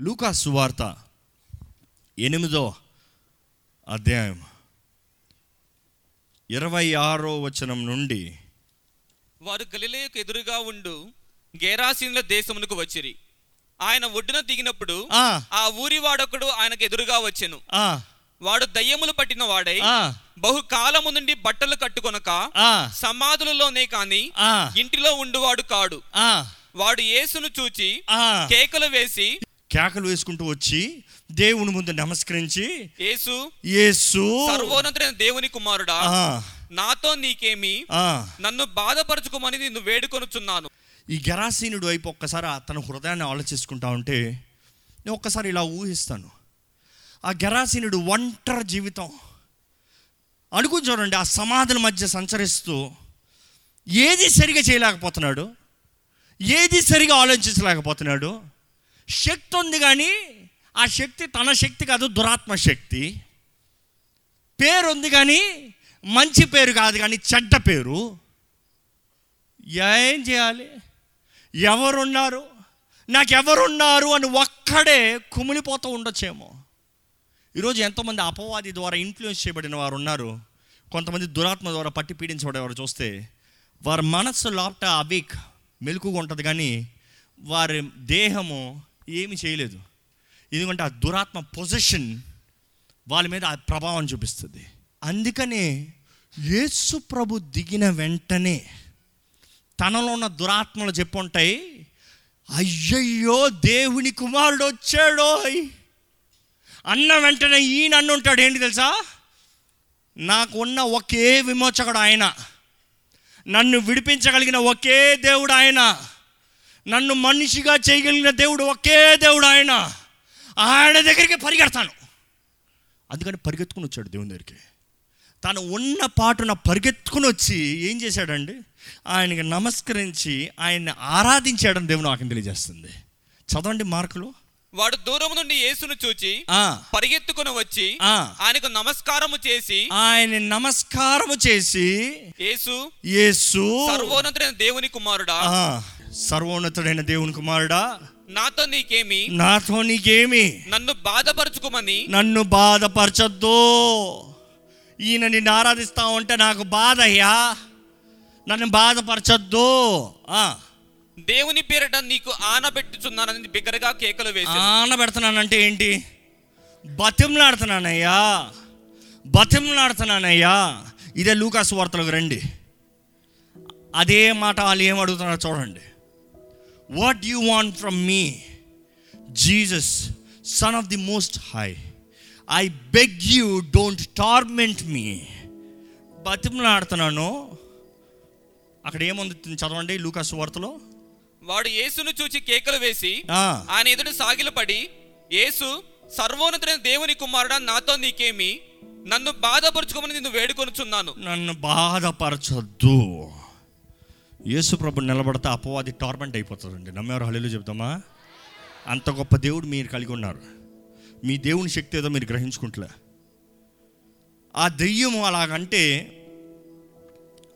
లూకా సువార్త ఎనిమిదో అధ్యాయం. ఇరవై ఆరో వచనం నుండి వారు గలిలయకు ఎదురుగా ఉండు గేరాసీనుల దేశమునకు వచ్చిరి. ఆయన ఒడ్డున దిగినప్పుడు ఆ, ఊరి వాడొకడు ఆయనకు ఎదురుగా వచ్చెను. వాడు దయ్యములు పట్టిన వాడై ఆ, బహు కాలము నుండి బట్టలు కట్టుకొనక సమాధులలోనే కాని ఇంటిలో ఉండువాడు కాడు. వాడు యేసును చూచి. కేకలు వేసి కేకలు వేసుకుంటూ వచ్చి దేవుని ముందు నమస్కరించి యేసు యేసు సర్వోన్నతుడైన దేవుని కుమారుడా నాతో నీకేమి. నన్ను బాధపరచుకోమని నిన్ను వేడుకొనుచున్నాను. ఈ గరాసీనుడు వైపు ఒక్కసారి తన హృదయాన్ని ఆలోచించుకుంటా ఉంటే నేను ఒక్కసారి ఇలా ఊహిస్తాను. ఆ గరాసీనుడు ఒంటరి జీవితం. అనుకుని చూడండి ఆ సమాధుల మధ్య సంచరిస్తూ ఏది సరిగా చేయలేకపోతున్నాడు? ఏది సరిగా ఆలోచించలేకపోతున్నాడు? శక్తి ఉంది కానీ ఆ శక్తి తన శక్తి కాదు దురాత్మ శక్తి. పేరు ఉంది కానీ మంచి పేరు కాదు కానీ చెడ్డ పేరు. ఏం చేయాలి? ఎవరున్నారు? నాకు ఎవరున్నారు అని ఒక్కడే కుమిలిపోతూ ఉండొచ్చేమో. ఈరోజు ఎంతోమంది అపవాది ద్వారా ఇన్ఫ్లుయెన్స్ చేయబడిన వారు ఉన్నారు. కొంతమంది దురాత్మ ద్వారా పట్టి పీడించబడేవారు చూస్తే వారి మనస్సు లోపట అవేక్ మెలుకుగా ఉంటుంది కానీ వారి దేహము ఏమి చేయలేదు. ఎందుకంటే ఆ దురాత్మ పొజిషన్ వాళ్ళ మీద ఆ ప్రభావం చూపిస్తుంది. అందుకనే యేసు ప్రభు దిగిన వెంటనే తనలో ఉన్న దురాత్మలు చెప్పుంటాయి అయ్యయ్యో దేవుని కుమారుడు వచ్చాడో అన్న వెంటనే ఈయన అన్న ఉంటాడు ఏంటి తెలుసా? నాకున్న ఒకే విమోచకుడు ఆయన. నన్ను విడిపించగలిగిన ఒకే దేవుడు ఆయన. నన్ను మనిషిగా చేయగలిగిన దేవుడు ఒకే దేవుడు ఆయన. ఆయన దగ్గరికి పరిగెడతాను. అందుకని పరిగెత్తుకుని వచ్చాడు దేవుని దగ్గరికి. తను ఉన్న పాటున పరిగెత్తుకుని వచ్చి ఏం చేశాడండి? ఆయనకి నమస్కరించి ఆయన్ని ఆరాధించాడని దేవుని వాక్యం తెలియజేస్తుంది. చదవండి మార్కులు. వాడు దూరం నుండి యేసును చూచి ఆ, పరిగెత్తుకుని వచ్చి ఆ. ఆయనకు నమస్కారము చేసి ఆయన నమస్కారము చేసి యేసు యేసు సర్వోన్నతుడైన దేవుని కుమారుడా సర్వోన్నతుడైన దేవుని కుమారుడా నాతో నీకేమి? నాతో నీకేమి? నన్ను బాధపరచుకోమని? నన్ను బాధపరచొద్దు. ఈయన నిన్ను ఆరాధిస్తా ఉంటే నాకు బాధ అయ్యా. నన్ను బాధపరచొద్దు. ఆ, దేవుని పేరట నీకు ఆనబెట్టుచున్నానని బిగ్గరగా కేకలు వేసి ఆనబెడుతున్నానంటే ఏంటి? బతిమలాడుతున్నానయ్యా. బతిమలాడుతున్నానయ్యా. ఇదే లూకాసు వార్తలకు రండి. అదే మాట వాళ్ళు ఏం అడుగుతున్నారో చూడండి. What you want from me Jesus son of the most high I beg you don't torment me బతిమలాడుతున్నాను. అక్కడ ఏముంది? చదవండి లూకాసు వార్తలో. వాడు యేసును చూచి కేకలు వేసి ఆయన ఎదుట సాగిలపడి యేసు సర్వోన్నతుడైన దేవుని కుమారుడా నాతో నీకేమి? నన్ను బాధపరచుకోమని నిన్ను వేడుకొనుచున్నాను. నన్ను బాధపరచొద్దు. యేసు ప్రభు నిలబడితే అపవాది టార్మెంట్ అయిపోతుందండి. నమ్మేవారు హల్లు చెప్తామా? అంత గొప్ప దేవుడు మీరు కలిగి ఉన్నారు. మీ దేవుని శక్తి ఏదో మీరు గ్రహించుకుంటలే. ఆ దెయ్యము అలాగంటే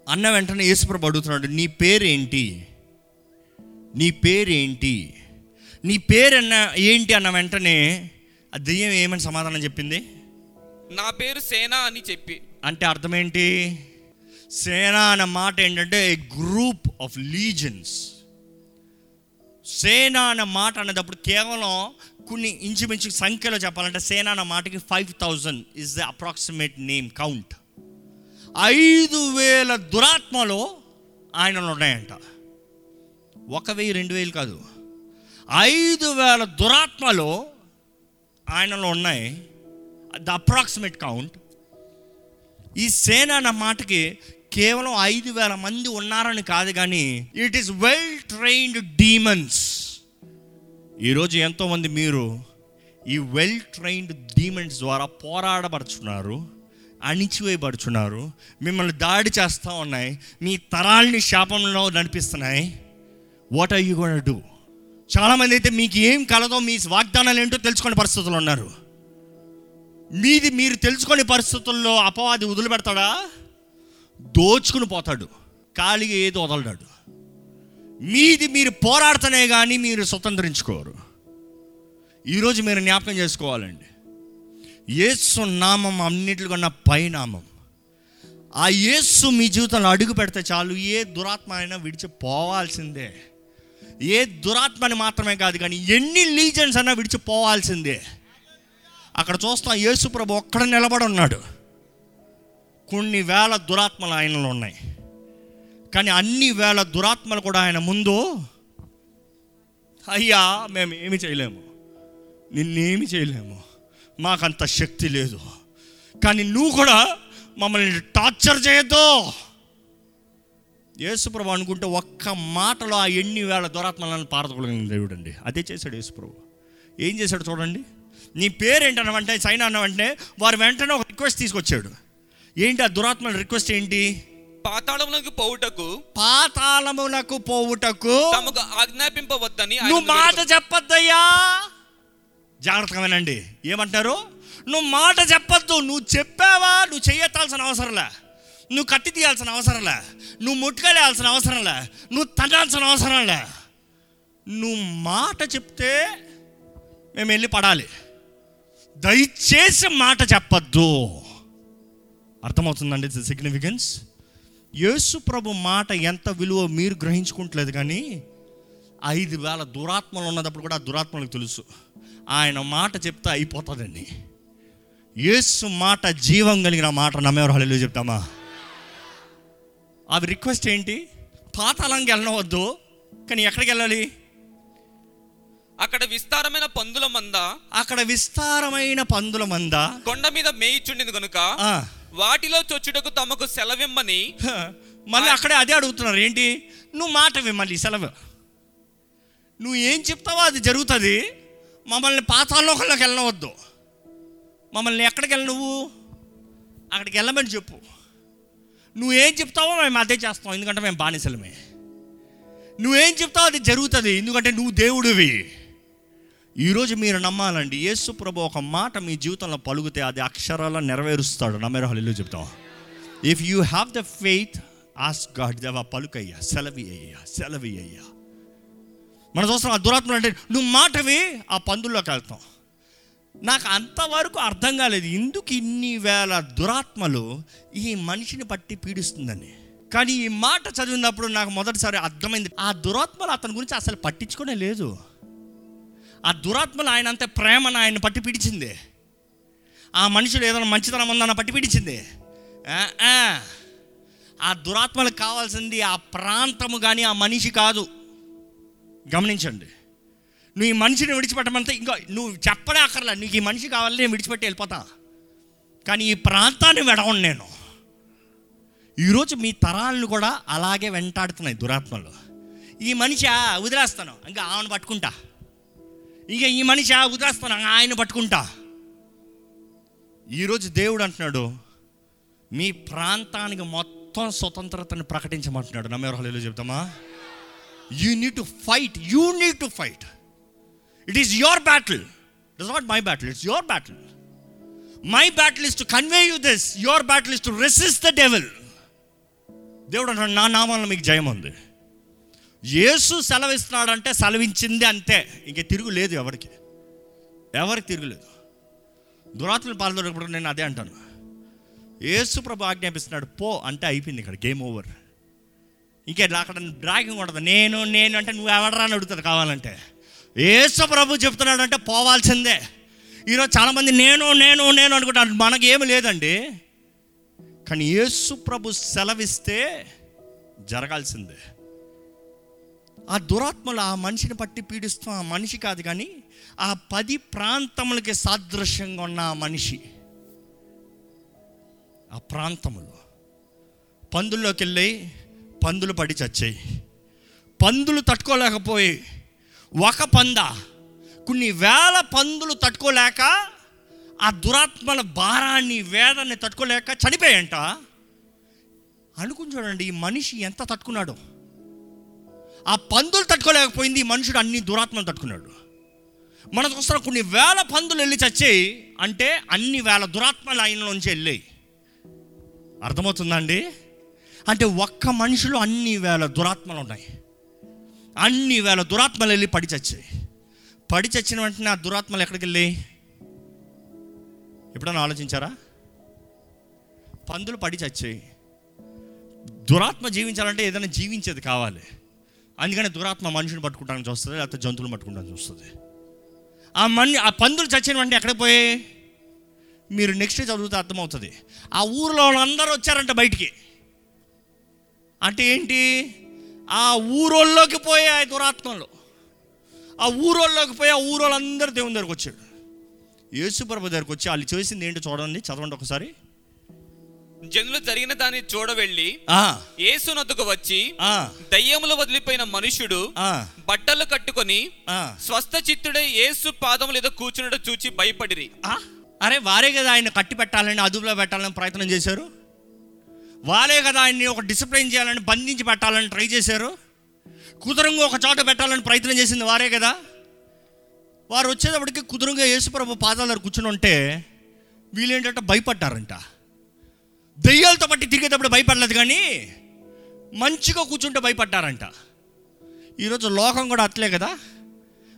అన్న వెంటనే యేసుప్రభు అడుగుతున్నాడు నీ పేరేంటి? నీ పేరేంటి? నీ పేరు అన్న ఏంటి? అన్న వెంటనే ఆ దెయ్యం ఏమని సమాధానం చెప్పింది? నా పేరు సేన అని చెప్పి. అంటే అర్థం ఏంటి? సేన అన్న మాట ఏంటంటే గ్రూప్ ఆఫ్ లీజన్స్ సేన అన్న మాట అనేటప్పుడు కేవలం కొన్ని ఇంచుమించు సంఖ్యలో చెప్పాలంటే సేన అన్న మాటకి five thousand is the approximate name count ఐదు వేల దురాత్మలు ఆయనలో ఉన్నాయంట. ఒక వెయ్యి రెండు వేలు కాదు. ఐదు వేల దురాత్మలు ఆయనలో ఉన్నాయి. ద అప్రాక్సిమేట్ కౌంట్ ఈ సేన అన్న మాటకి కేవలం ఐదు వేల మంది ఉన్నారని కాదు కానీ it is well trained demons ఈరోజు ఎంతోమంది మీరు ఈ వెల్ ట్రైన్డ్ డీమన్స్ ద్వారా పోరాడబడుచున్నారు అణిచివేయబడుచున్నారు మిమ్మల్ని దాడి చేస్తూ ఉన్నాయి మీ తరాల్ని శాపంలో నడిపిస్తున్నాయి. What are you gonna do చాలామంది అయితే మీకు ఏం కలదో మీ వాగ్దానాలు ఏంటో తెలుసుకునే పరిస్థితులు ఉన్నారు. మీది మీరు తెలుసుకునే పరిస్థితుల్లో అపవాది వదిలిపెడతాడా? దోచుకుని పోతాడు. ఖాళీగా ఏది వదలడాడు మీది మీరు పోరాడుతనే కానీ మీరు స్వతంత్రించుకోరు. ఈరోజు మీరు జ్ఞాపకం చేసుకోవాలండి. యేసు నామం అన్నిటికన్నా పైనామం ఆ యేసు మీ జీవితంలో అడుగు పెడితే చాలు ఏ దురాత్మ అయినా విడిచిపోవాల్సిందే. ఏ దురాత్మని మాత్రమే కాదు కానీ ఎన్ని లీజన్స్ అయినా విడిచిపోవాల్సిందే. అక్కడ చూస్తాం యేసు ప్రభు ఒక్కడ నిలబడి ఉన్నాడు. కొన్ని వేల దురాత్మలు ఆయనలో ఉన్నాయి. కానీ అన్ని వేల దురాత్మలు కూడా ఆయన ముందు అయ్యా మేము ఏమి చేయలేము. నిన్నేమి చేయలేము. మాకంత శక్తి లేదు. కానీ నువ్వు కూడా మమ్మల్ని టార్చర్ చేయొద్దు. యేసుప్రభు అనుకుంటే ఒక్క మాటలో ఆ ఎన్ని వేల దురాత్మలను పారదగలిగిన దేవుడు అండి. అదే చేశాడు యేసుప్రభు. ఏం చేశాడు చూడండి. నీ పేరేంటనవంటే సైన్ అన్నవంటే వారు వెంటనే ఒక రిక్వెస్ట్ తీసుకొచ్చాడు. ఏంటి ఆ దురాత్మల రిక్వెస్ట్ ఏంటి? పాతాళములకు పోవుటకు పాతాళమునకు పోవుటకు తమకు ఆజ్ఞాపింపవద్దని నువ్వు మాట చెప్పొద్దయ్యా. జాగ్రత్తగా వినండి. ఏమంటారు? నువ్వు మాట చెప్పొద్దు. నువ్వు చెప్పావా? నువ్వు చెయ్యెత్తాల్సిన అవసరంలే? నువ్వు కత్తి తీయాల్సిన అవసరంలే? నువ్వు ముట్టుకెళ్ళాల్సిన అవసరంలే? నువ్వు తనాల్సిన అవసరంలే? నువ్వు మాట చెప్తే మేము వెళ్ళి పడాలి. దయచేసి మాట చెప్పొద్దు. అర్థమవుతుందండి? సిగ్నిఫికెన్స్ యేసు ప్రభు మాట ఎంత విలువ మీరు గ్రహించుకుంటలేదు కానీ ఐదు వేల దురాత్మలు ఉన్నప్పుడు కూడా దురాత్మలకు తెలుసు. ఆయన మాట చెప్తే అయిపోతుందండి. యేసు మాట జీవం కలిగిన మాట నమ్మేవారు హళలు చెప్తామా? అవి రిక్వెస్ట్ ఏంటి? పాతాళంకి వెళ్ళవద్దు కానీ ఎక్కడికి వెళ్ళాలి? అక్కడ విస్తారమైన పందుల మంద అక్కడ విస్తారమైన పందుల మంద కొండ మీద మేయిచుండింది గనుక ఆ, వాటిలో చొచ్చుటకు తమకు సెలవిమ్మని మళ్ళీ అక్కడే అదే అడుగుతున్నారు. ఏంటి? నువ్వు మాటవి మళ్ళీ సెలవు. నువ్వు ఏం చెప్తావో అది జరుగుతుంది. మమ్మల్ని పాతాళలోకంలోకి వెళ్ళవద్దు మమ్మల్ని ఎక్కడికి వెళ్ళ నువ్వు అక్కడికి వెళ్ళమని చెప్పు. నువ్వేం చెప్తావో మేము అదే చేస్తాం. ఎందుకంటే మేము బానిసలమే. నువ్వేం చెప్తావో అది జరుగుతుంది. ఎందుకంటే నువ్వు దేవుడివి. ఈరోజు మీరు నమ్మాలండి యేసు ప్రభు ఒక మాట మీ జీవితంలో పలుకుతే అది అక్షరాల నెరవేరుస్తాడు. నమ్మేరు? హల్లు చెప్తాం if you have the faith as God దేవా పలుకయ్యా సెలవి అయ్యా సెలవి అయ్యా మన చూస్తాం ఆ దురాత్మలు అంటే నువ్వు మాటవి ఆ పందుల్లోకి వెళ్తాం. నాకు అంతవరకు అర్థం కాలేదు. ఎందుకు ఇన్ని వేల దురాత్మలు ఈ మనిషిని పట్టి పీడిస్తుందని? కానీ ఈ మాట చదివినప్పుడు నాకు మొదటిసారి అర్థమైంది ఆ దురాత్మలు అతని గురించి అసలు పట్టించుకునే లేదు. ఆ దురాత్మలు ఆయన అంతే ప్రేమను ఆయన పట్టి పిడిచింది. ఆ మనుషులు ఏదైనా మంచితనం ఉందన్న పట్టి పిడిచింది. ఆ, దురాత్మలకు కావాల్సింది ఆ ప్రాంతము కానీ ఆ మనిషి కాదు. గమనించండి. నువ్వు ఈ మనిషిని విడిచిపెట్టమంటే ఇంకా నువ్వు చెప్పడే అక్కర్లే. నీకు ఈ మనిషి కావాలి నేను విడిచిపెట్టి వెళ్ళిపోతా. కానీ ఈ ప్రాంతాన్ని వెడవను నేను. ఈరోజు మీ తరాలను కూడా అలాగే వెంటాడుతున్నాయి దురాత్మలు. ఈ మనిషి వదిలేస్తాను. ఇంకా ఆమెను పట్టుకుంటా. ఇక ఈ మనిషి ఆ, వదిలేస్తాను ఆయన పట్టుకుంటా. ఈరోజు దేవుడు అంటున్నాడు మీ ప్రాంతానికి మొత్తం స్వతంత్రతను ప్రకటించమంటున్నాడు. నమ్మేవారు చెప్తామా? You need to fight you need to fight it is your battle it is not my battle it's your battle my battle is to convey you this your battle is to resist the devil దేవుడు అంటున్నాడు నా నామంలో మీకు జయం ఉంది యేసు సెలవిస్తున్నాడంటే సెలవించింది అంతే. ఇంక తిరుగు లేదు ఎవరికి? ఎవరికి తిరుగులేదు? దురాత్మలు పాల్గొన్నప్పుడు నేను అదే అంటాను. యేసు ప్రభు ఆజ్ఞాపిస్తున్నాడు పో అంటే అయిపోయింది ఇక్కడ గేమ్ ఓవర్. ఇంకే అక్కడ డ్రాగింగ్ ఉండదు. నేను నేను అంటే నువ్వు ఎవడరా అని అడుగుతాడు కావాలంటే. యేసు ప్రభు చెప్తున్నాడు అంటే పోవాల్సిందే. ఈరోజు చాలామంది నేను నేను నేను అనుకుంటాను మనకి ఏమి లేదండి. కానీ యేసు ప్రభు సెలవిస్తే జరగాల్సిందే. ఆ దురాత్మలు ఆ మనిషిని పట్టి పీడిస్తూ ఆ మనిషి కాదు కానీ ఆ పది ప్రాంతములకి సాదృశ్యంగా ఉన్న ఆ మనిషి. ఆ ప్రాంతములు. పందుల్లోకి వెళ్ళి పందులు పడి చచ్చాయి. పందులు తట్టుకోలేకపోయి ఒక పంద కొన్ని వేల పందులు తట్టుకోలేక ఆ దురాత్మల భారాన్ని వేదాన్ని తట్టుకోలేక చనిపోయాయంట అనుకుని చూడండి ఈ మనిషి ఎంత తట్టుకున్నాడో. ఆ పందులు తట్టుకోలేకపోయింది మనుషుడు అన్ని దురాత్మలు తట్టుకున్నాడు. మనం చూస్తున్న కొన్ని వేల పందులు వెళ్ళి చచ్చాయి అంటే అన్ని వేల దురాత్మలు ఆయనలోంచి వెళ్ళాయి అర్థమవుతుందండి అంటే ఒక్క మనిషిలో అన్ని వేల దురాత్మలు ఉన్నాయి. అన్ని వేల దురాత్మలు వెళ్ళి పడి చచ్చాయి పడి చచ్చిన వెంటనే ఆ దురాత్మలు ఎక్కడికి వెళ్ళి? ఎప్పుడైనా ఆలోచించారా? పందులు పడి చచ్చాయి దురాత్మ జీవించాలంటే ఏదైనా జీవించేది కావాలి. అందుకని దురాత్మ మనుషుని పట్టుకుంటానికి చూస్తుంది లేకపోతే జంతువులు పట్టుకుంటానికి చూస్తుంది. ఆ మన్ ఆ పందులు చచ్చిన వెంటనే ఎక్కడ పోయాయి మీరు నెక్స్ట్ చదివితే అర్థమవుతుంది. ఆ ఊరిలో వాళ్ళందరూ వచ్చారంట బయటికి. అంటే ఏంటి? ఆ ఊరోళ్ళలోకి పోయే ఆ దురాత్మలు. ఆ ఊరోళ్ళలోకి పోయి ఆ ఊరోళ్ళందరూ దేవుని దగ్గరకు వచ్చాడు యేసుప్రభు దగ్గరకు వచ్చి వాళ్ళు చేసింది ఏంటో చూడండి చదవండి ఒకసారి. జనులు జరిగిన దాన్ని చూడవెళ్ళి ఆ, యేసు నొద్దకు వచ్చి దయ్యములు వదిలిపోయిన మనుష్యుడు ఆ, బట్టలు కట్టుకొని. స్వస్థ చిత్తుడే యేసు పాదములు ఏదో కూర్చున్నట్టు చూచి భయపడిరి. ఆ? అరే వారే కదా ఆయన కట్టి పెట్టాలని అదుపులో పెట్టాలని ప్రయత్నం చేశారు? వారే కదా ఆయన్ని ఒక డిసిప్లైన్ చేయాలని బంధించి పెట్టాలని ట్రై చేశారు? కుదురంగా ఒక చోట పెట్టాలని ప్రయత్నం చేసింది వారే కదా? వారు వచ్చేటప్పటికి కుదురుగా యేసుప్రభు పాదాల కూర్చుని ఉంటే వీళ్ళేంటంటే భయపడ్డారంట. దెయ్యాలతో పట్టి తిరిగేటప్పుడు భయపడలేదు కానీ మంచిగా కూర్చుంటే భయపడ్డారంట. ఈరోజు లోకం కూడా అట్లే కదా.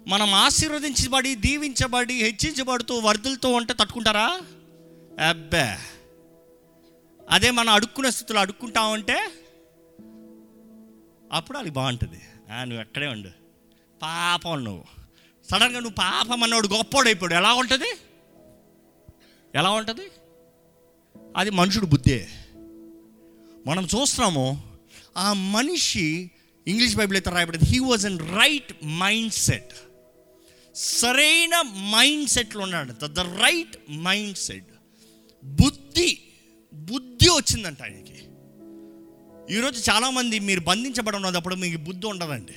మనం ఆశీర్వదించబడి దీవించబడి హెచ్చించబడుతూ వర్ధులతో ఉంటే తట్టుకుంటారా? అబ్బే! అదే మనం అడుక్కునే స్థితిలో అడుక్కుంటా ఉంటే అప్పుడు అది బాగుంటుంది. ఆ, నువ్వు ఎక్కడే ఉండు. పాపం నువ్వు. సడన్గా నువ్వు పాపం అన్నవాడు గొప్పోడు అయిపోయాడు ఎలా ఉంటుంది? ఎలా ఉంటుంది? అది మనుషుడు బుద్ధే. మనం చూస్తున్నాము ఆ మనిషి ఇంగ్లీష్ బైబిల్ అయితే రాయబడింది. He was in right mind set సరైన మైండ్ సెట్లో ఉన్నాడు. ద రైట్ మైండ్ సెట్ బుద్ధి బుద్ధి వచ్చిందంట ఆయనకి. ఈరోజు చాలామంది మీరు బంధించబడి ఉన్నప్పుడు మీకు బుద్ధి ఉండదండి.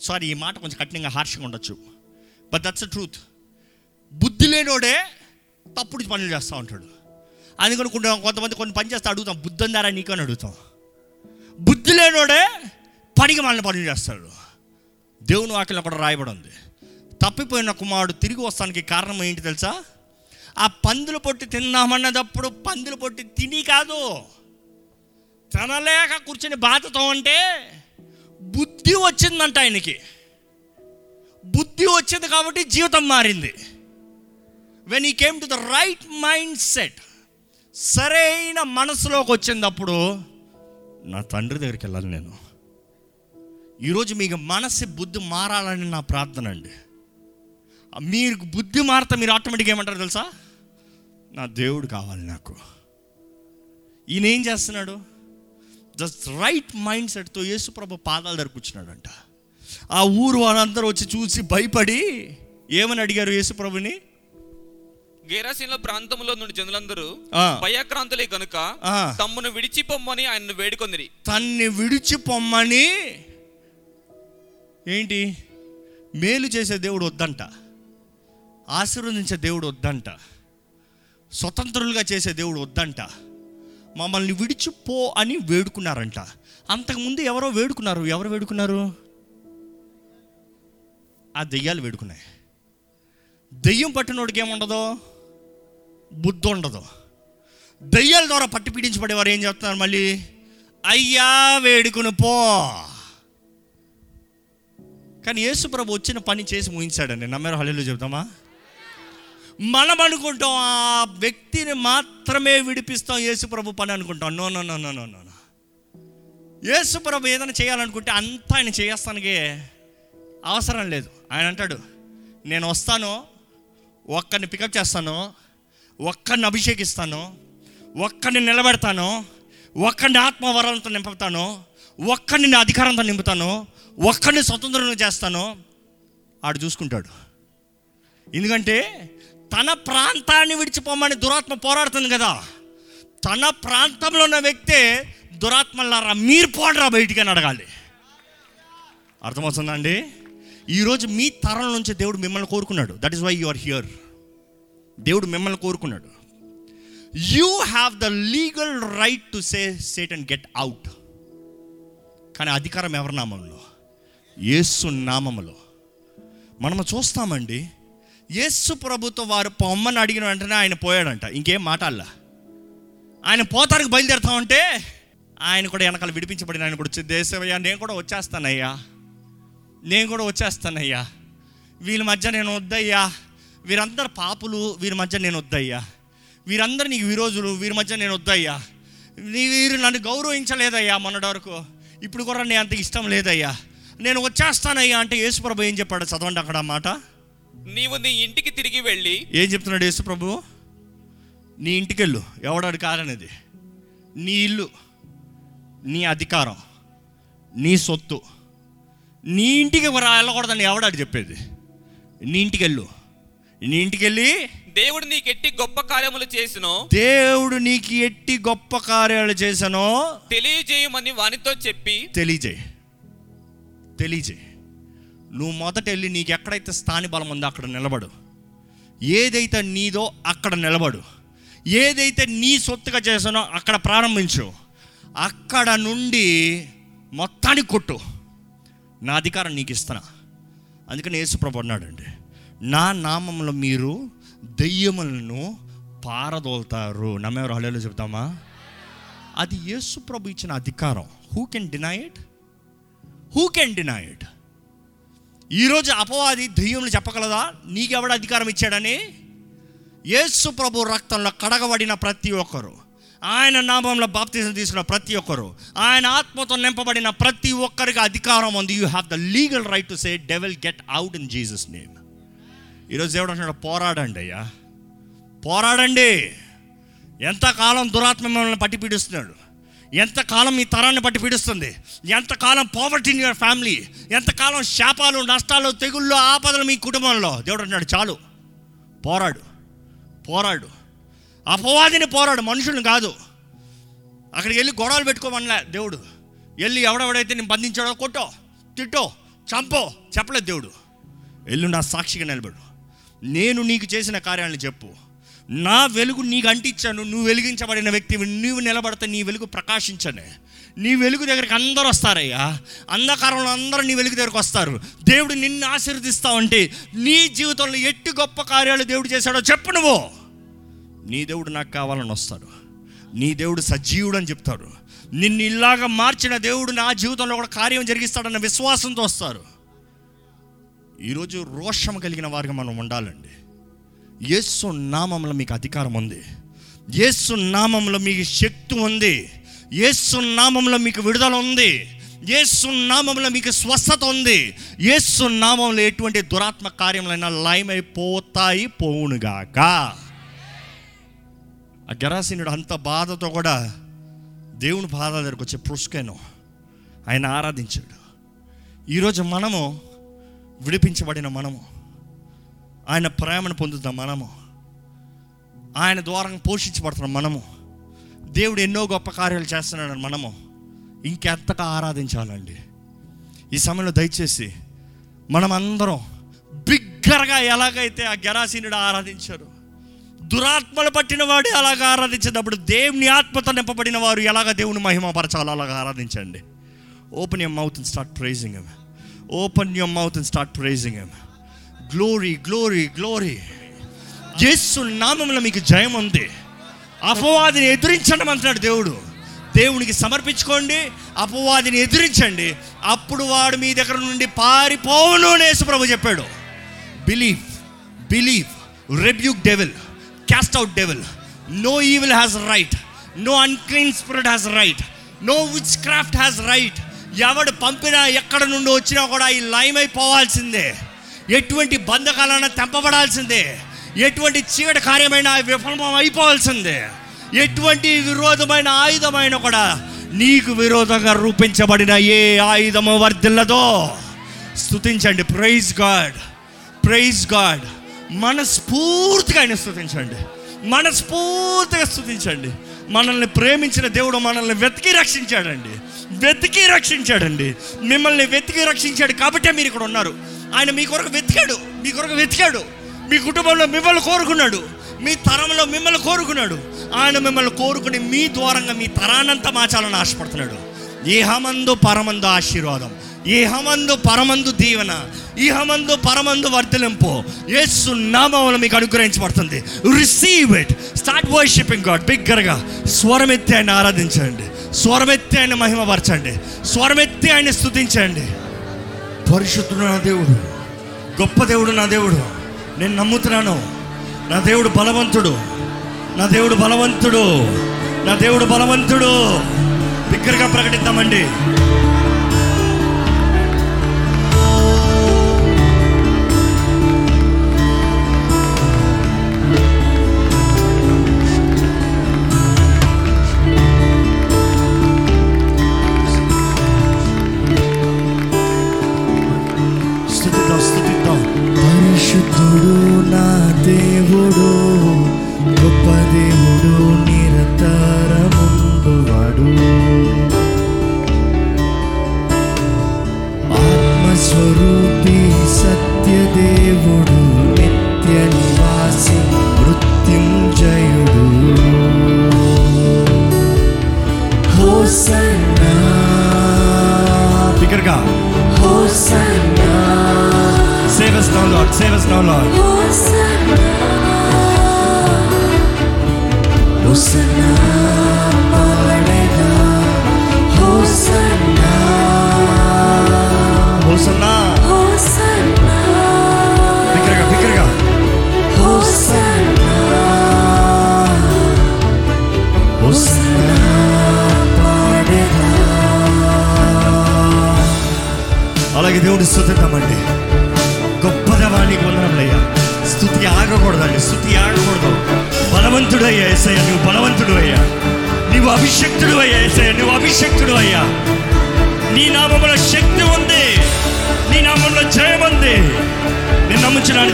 సారీ ఈ మాట కొంచెం కఠినంగా హార్ష్గా ఉండొచ్చు. బట్ దట్స్ ట్రూత్ బుద్ధి లేనోడే తప్పుడు పనులు చేస్తూ ఉంటాడు. అందుకని కొన్ని కొంతమంది కొన్ని పని చేస్తే అడుగుతాం. బుద్ధి ఉందారా నీకు అని అడుగుతాం. బుద్ధి లేనోడే పనికి మన పనులు చేస్తాడు. దేవుని వాక్యం కూడా రాయబడి ఉంది. తప్పిపోయిన కుమారుడు తిరిగి వస్తానికి కారణం ఏంటి తెలుసా? ఆ పందులు పొట్టి తిన్నామన్నదప్పుడు పందులు పొట్టి తిని కాదు. తినలేక కూర్చుని బాధతో అంటే బుద్ధి వచ్చిందంట ఆయనకి. బుద్ధి వచ్చింది కాబట్టి జీవితం మారింది. When he came to the right mind set సరైన మనసులోకి వచ్చినప్పుడు నా తండ్రి దగ్గరికి వెళ్ళాలి నేను. ఈరోజు మీకు మనసు బుద్ధి మారాలని నా ప్రార్థన అండి. మీరు బుద్ధి మారితే మీరు ఆటోమేటిక్గా ఏమంటారు తెలుసా? నా దేవుడు కావాలి నాకు. ఈయన ఏం చేస్తున్నాడు? జస్ట్ రైట్ మైండ్ సెట్తో యేసుప్రభు పాదాల దగ్గర కూర్చున్నాడంట ఆ ఊరు వాళ్ళందరూ వచ్చి చూసి భయపడి ఏమని అడిగారు యేసుప్రభుని గేరాసీనుల ప్రాంతంలో నుండి జనులందరూ. భయక్రాంతులే గనుక ఆ. తమ్మును విడిచిపోమ్మని ఆయన్ను వేడుకొందిరి. తన్ని విడిచి పొమ్మని ఏంటి? మేలు చేసే దేవుడు వద్దంట. ఆశీర్వదించే దేవుడు వద్దంట. స్వతంత్రులుగా చేసే దేవుడు వద్దంట. మమ్మల్ని విడిచిపో అని వేడుకున్నారంట. అంతకుముందు ఎవరో వేడుకున్నారు. ఎవరు వేడుకున్నారు? ఆ దెయ్యాలు వేడుకున్నాయి. దెయ్యం పట్టినోడికి ఏముండదు? బుద్ధి ఉండదు దెయ్యాల ద్వారా పట్టి పీడించబడేవారు ఏం చెప్తున్నారు మళ్ళీ? అయ్యా వేడుకుని పో. కానీ యేసుప్రభు వచ్చిన పని చేసి ముగించాడండి. నమ్మారు? హళీలు చెబుతామా? మనం అనుకుంటాం ఆ వ్యక్తిని మాత్రమే విడిపిస్తాం యేసుప్రభు పని అనుకుంటాం. No no no no no no యేసుప్రభు ఏదైనా చేయాలనుకుంటే అంతా ఆయన చేస్తానికి అవసరం లేదు. ఆయన అంటాడు నేను వస్తాను ఒక్కరిని పికప్ చేస్తాను ఒక్కరిని అభిషేకిస్తాను ఒక్కరిని నిలబెడతాను ఒక్కరిని ఆత్మవరాలతో నింపుతాను ఒక్కరిని నా అధికారంతో నింపుతాను ఒక్కరిని స్వతంత్రంగా చేస్తాను ఆడు చూసుకుంటాడు. ఎందుకంటే తన ప్రాంతాన్ని విడిచిపోమని దురాత్మ పోరాడుతుంది కదా. తన ప్రాంతంలో ఉన్న వ్యక్తే దురాత్మలారా మీరు పోడరా బయటికి అని అడగాలి. అర్థమవుతుందా అండి? ఈరోజు మీ తరం నుంచి దేవుడు మిమ్మల్ని కోరుకున్నాడు. That is why you are here దేవుడు మిమ్మల్ని కోరుకున్నాడు. You have the legal right to say Satan and get out కానీ అధికారం ఎవరి నామంలో? యేసు నామములో మనము చూస్తామండి యేసు ప్రభుతో వారు పొమ్మని అడిగిన వెంటనే ఆయన పోయాడంట. ఇంకేం మాటల్లా? ఆయన పోతానికి బయలుదేరుతామంటే ఆయన కూడా వెనకాల విడిపించబడిన ఆయన కూడా వచ్చి దేశమయ్యా నేను కూడా వచ్చేస్తానయ్యా. నేను కూడా వచ్చేస్తానయ్యా. వీళ్ళ మధ్య నేను వద్దయ్యా. వీరందరు పాపులు వీరి మధ్య నేను వద్దయ్యా. వీరందరు నీకు విరోధులు వీరి మధ్య నేను వద్దయ్యా. నీ వీరు నన్ను గౌరవించలేదయ్యా మొన్నటి వరకు. ఇప్పుడు కూడా నేను అంత ఇష్టం లేదయ్యా. నేను వచ్చేస్తానయ్యా అంటే యేసుప్రభు ఏం చెప్పాడు చదవండి అక్కడ మాట. నీవు నీ ఇంటికి తిరిగి వెళ్ళి ఏం చెప్తున్నాడు యేసుప్రభు నీ ఇంటికి వెళ్ళు ఎవడాడు కాదనేది నీ ఇల్లు నీ అధికారం నీ సొత్తు. నీ ఇంటికి వెళ్ళకూడదని ఎవడాడు చెప్పేది? నీ ఇంటికి వెళ్ళు నీ ఇంటికి వెళ్ళి దేవుడు నీకెట్టి గొప్ప కార్యములు చేసినో దేవుడు నీకు ఎట్టి గొప్ప కార్యాలు చేశానో తెలియజేయమని వానితో చెప్పి తెలియజేయి. తెలియజేయి. నువ్వు మొదట వెళ్ళి నీకు ఎక్కడైతే స్థాని బలం ఉందో అక్కడ నిలబడు. ఏదైతే నీదో అక్కడ నిలబడు. ఏదైతే నీ సొత్తుగా చేసానో అక్కడ ప్రారంభించు. అక్కడ నుండి మొత్తానికి కొట్టు. నా అధికారం నీకు ఇస్తున్నా. అందుకని యేసుప్రభు అన్నాడండి. నా నామంలో మీరు దెయ్యములను పారదోలుతారు. నమ్మేవారు హళేలో చెప్తామా? అది యేసు ప్రభు ఇచ్చిన అధికారం. Who can deny it who can deny it ఈరోజు అపవాది దెయ్యములు చెప్పగలదా? నీకెవడ అధికారం ఇచ్చాడని? యేసు ప్రభు రక్తంలో కడగబడిన ప్రతి ఒక్కరు. ఆయన నామంలో బాప్తిజం తీసుకున్న ప్రతి ఒక్కరు. ఆయన ఆత్మతో నింపబడిన ప్రతి ఒక్కరికి అధికారం ఉంది. You have the legal right to say devil get out in Jesus name ఈరోజు దేవుడు అంటున్నాడు పోరాడండి అయ్యా. పోరాడండి. ఎంతకాలం దురాత్మ మిమ్మల్ని పట్టి పీడిస్తున్నాడు? ఎంతకాలం మీ తరాన్ని పట్టి పీడిస్తుంది? ఎంతకాలం పావర్టీ ఇన్ యువర్ ఫ్యామిలీ ఎంతకాలం శాపాలు నష్టాలు తెగుళ్ళు ఆపదలు మీ కుటుంబంలో? దేవుడు అంటున్నాడు చాలు. పోరాడు. పోరాడు. అపవాదిని పోరాడు. మనుషుల్ని కాదు. అక్కడికి వెళ్ళి గొడవలు పెట్టుకోమనలే దేవుడు. వెళ్ళి ఎవడెవడైతే నేను బంధించాడో కొట్టో తిట్టో చంపో చెప్పలేదు దేవుడు. వెళ్ళు నా సాక్షిగా నిలబడు. నేను నీకు చేసిన కార్యాలను చెప్పు. నా వెలుగు నీకు అంటించాను. నువ్వు వెలిగించబడిన వ్యక్తి నువ్వు నిలబడితే నీ వెలుగు ప్రకాశించనే. నీ వెలుగు దగ్గరికి అందరూ వస్తారయ్యా. అంధకారంలో అందరూ నీ వెలుగు దగ్గరకు వస్తారు. దేవుడు నిన్ను ఆశీర్వదిస్తా ఉంటే నీ జీవితంలో ఎట్టి గొప్ప కార్యాలు దేవుడు చేశాడో చెప్పు నువ్వు. నీ దేవుడు నాకు కావాలని వస్తాడు. నీ దేవుడు సజీవుడు అని చెప్తాడు. నిన్ను ఇలాగా మార్చిన దేవుడు నా జీవితంలో కూడా కార్యం జరిగిస్తాడన్న విశ్వాసంతో వస్తారు. ఈరోజు రోషం కలిగిన వారిగా మనం ఉండాలండి. యేసు నామంలో మీకు అధికారం ఉంది. యేసు నామంలో మీకు శక్తి ఉంది. యేసు నామంలో మీకు విడుదల ఉంది. యేసు నామంలో మీకు స్వస్థత ఉంది. యేసు నామంలో ఎటువంటి దురాత్మ కార్యములైనా లయమైపోతాయి పోవునుగాక ఆ గరాసీనుడు అంత బాధతో కూడా దేవుని బాధ దగ్గరకు వచ్చే పురుషుకేను ఆయన ఆరాధించాడు. ఈరోజు మనము విడిపించబడిన మనము. ఆయన ప్రేమను పొందుతాం మనము. ఆయన ద్వారా పోషించబడుతున్నాం మనము. దేవుడు ఎన్నో గొప్ప కార్యాలు చేస్తున్నాడని మనము ఇంకెంతగా ఆరాధించాలండి. ఈ సమయంలో దయచేసి మనమందరం బిగ్గరగా ఎలాగైతే ఆ గెరాసీనుడు ఆరాధించారు దురాత్మలు పట్టిన వాడు అలాగ ఆరాధించేటప్పుడు దేవుని ఆత్మతో నింపబడిన వారు ఎలాగ దేవుని మహిమపరచాలో అలాగ ఆరాధించండి. Open your mouth and start praising అవి open your mouth and start praising him glory glory glory యేసు నామంలో మీకు జయం ఉంది. అపవాదిని ఎదిరించడం అంటున్నాడు దేవుడు. దేవునికి సమర్పించుకోండి అపవాదిని ఎదిరించండి. అప్పుడు వాడు మీ దగ్గర నుండి పారిపోవును అని యేసు ప్రభు చెప్పాడు. Believe believe rebuke devil cast out devil no evil has right no unclean spirit has right no witchcraft has right ఎవడు పంపినా ఎక్కడ నుండి వచ్చినా కూడా ఈ లైమ్ అయిపోవాల్సిందే. ఎటువంటి బంధకాలైనా తెంపబడాల్సిందే. ఎటువంటి చీకటి కార్యమైన విఫలం అయిపోవాల్సిందే. ఎటువంటి విరోధమైన ఆయుధమైన కూడా నీకు విరోధంగా రూపించబడిన ఏ ఆయుధము వర్ధిల్లదో. స్థుతించండి ప్రైజ్ గాడ్ ప్రైజ్ గాడ్ మనస్ఫూర్తిగా ఆయన స్థుతించండి మనస్ఫూర్తిగా స్థుతించండి మనల్ని ప్రేమించిన దేవుడు మనల్ని వెతికి రక్షించాడండి. వెతికి రక్షించాడండి. మిమ్మల్ని వెతికి రక్షించాడు కాబట్టే మీరు ఇక్కడ ఉన్నారు. ఆయన మీ కొరకు వెతికాడు. మీ కొరకు వెతికాడు. మీ కుటుంబంలో మిమ్మల్ని కోరుకున్నాడు. మీ తరంలో మిమ్మల్ని కోరుకున్నాడు. ఆయన మిమ్మల్ని కోరుకుని మీ ద్వారంగా మీ తరానంతా మార్చాలని ఆశపడుతున్నాడు. ఇహమందు పరమందు ఆశీర్వాదం. ఇహమందు పరమందు దీవెన. ఇహమందు పరమందు వర్ధలింపు. యేసు నామములు మీకు అనుగ్రహించబడుతుంది. Receive it start worshipping God బిగ్గరగా స్వరమెత్తి ఆయన ఆరాధించండి. స్వరమెత్తి ఆయన మహిమపరచండి స్వరమెత్తి ఆయన స్థుతించండి పరిశుద్ధుడు నా దేవుడు గొప్ప దేవుడు నా దేవుడు. నేను నమ్ముతున్నాను. నా దేవుడు బలవంతుడు. నా దేవుడు బలవంతుడు. నా దేవుడు బలవంతుడు. బిగ్గరగా ప్రకటిద్దామండి.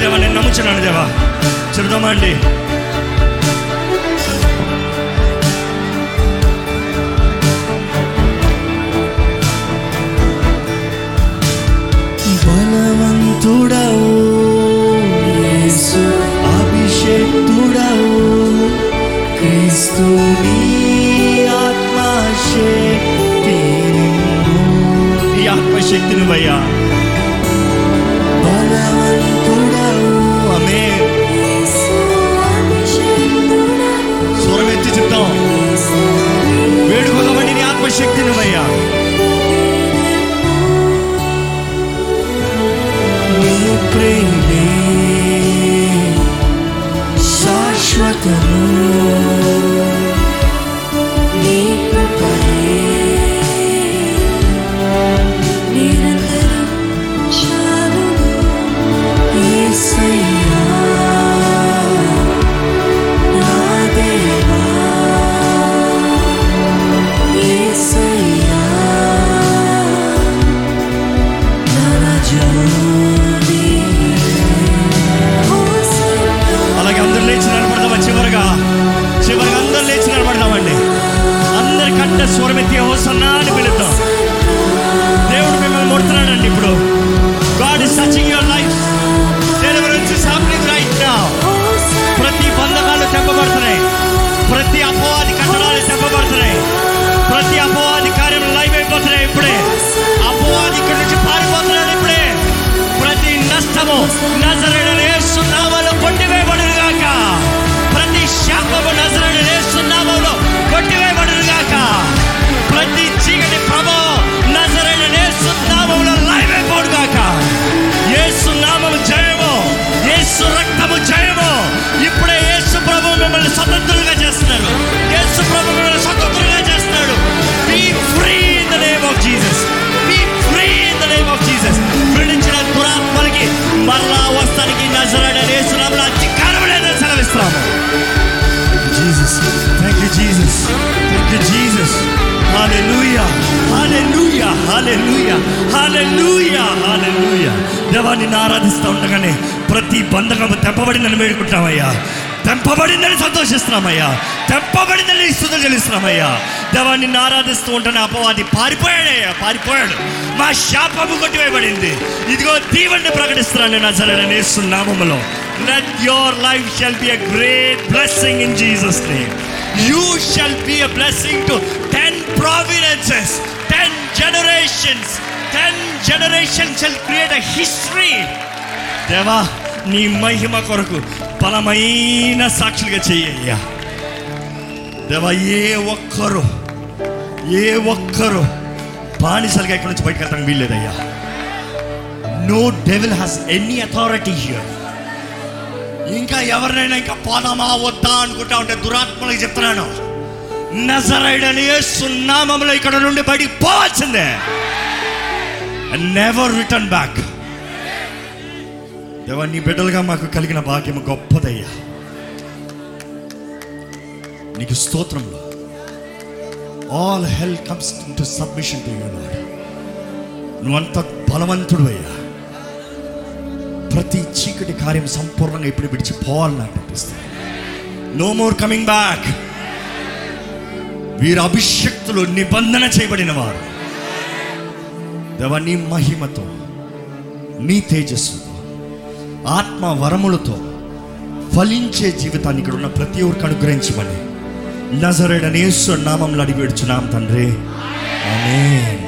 దేవా నేను నమ్ముచున్నాను దేవా. చెబుదామా అండి Nazareth. Jesus. Thank you, Jesus. Hallelujah. Hallelujah. Hallelujah. Hallelujah. Hallelujah. దేవాన్ని ఆరాధిస్తూ ఉండగానే ప్రతి బంధకము తెప్పబడిందని వేడుకుంటామయ్యా తెంపబడిందని సంతోషిస్తున్నామయ్యా. తెంపబడిందని ఇస్తుంది చెల్లిస్తున్నామయ్యా. దేవాన్ని ఆరాధిస్తూ ఉంటాను అపవాది పారిపోయాడయ్యా పారిపోయాడు. మా శాపము కొట్టివేయబడింది. ఇదిగో దీవెన్ని ప్రకటిస్తున్నాను నా సరైన నేస్తున్నామములో let your life shall be a great blessing in Jesus name you shall be a blessing to ten providences ten generations ten generation shall create a history దేవా నీ మహిమ కొరకు బలమైన సాక్షులుగా చెయ్యయ్యా దేవా ఏ ఒక్కరు ఏ ఒక్కరు బానిసలుగా ఇక్కడ నుంచి బయటకు వెళ్ళడానికి వీల్లేదయ్యా. No devil has any authority here ఇంకా ఎవరినైనా ఇంకా పోదామా వద్దా అనుకుంటా ఉంటే దురాత్మలకు చెప్తున్నాను. నజరైడని సున్నామంలో ఇక్కడ నుండి బయటికి పోవాల్సిందే. నెవర్ రిటర్న్ బ్యాక్ దేవా నీ బిడ్డలుగా మాకు కలిగిన భాగ్యం గొప్పదయ్యా. నీకు స్తోత్రంలో all hell comes to submission to you Lord నువ్వంత బలవంతుడు అయ్యా ప్రతి చీకటి కార్యం సంపూర్ణంగా ఇప్పుడు విడిచి పోవాలని నాకు అనిపిస్తుంది. నో మోర్ కమింగ్ బ్యాక్ వీరు అభిషక్తులు నిబంధన చేయబడిన వారు. దేవా నీ మహిమతో నీ తేజస్సుతో ఆత్మ వరములతో ఫలించే జీవితాన్ని ఇక్కడ ఉన్న ప్రతి ఒక్కరికి అనుగ్రహించమని. నజరేడనేశ్వర నామంలో అడిగి పెడుచున్నాం తండ్రి. అనే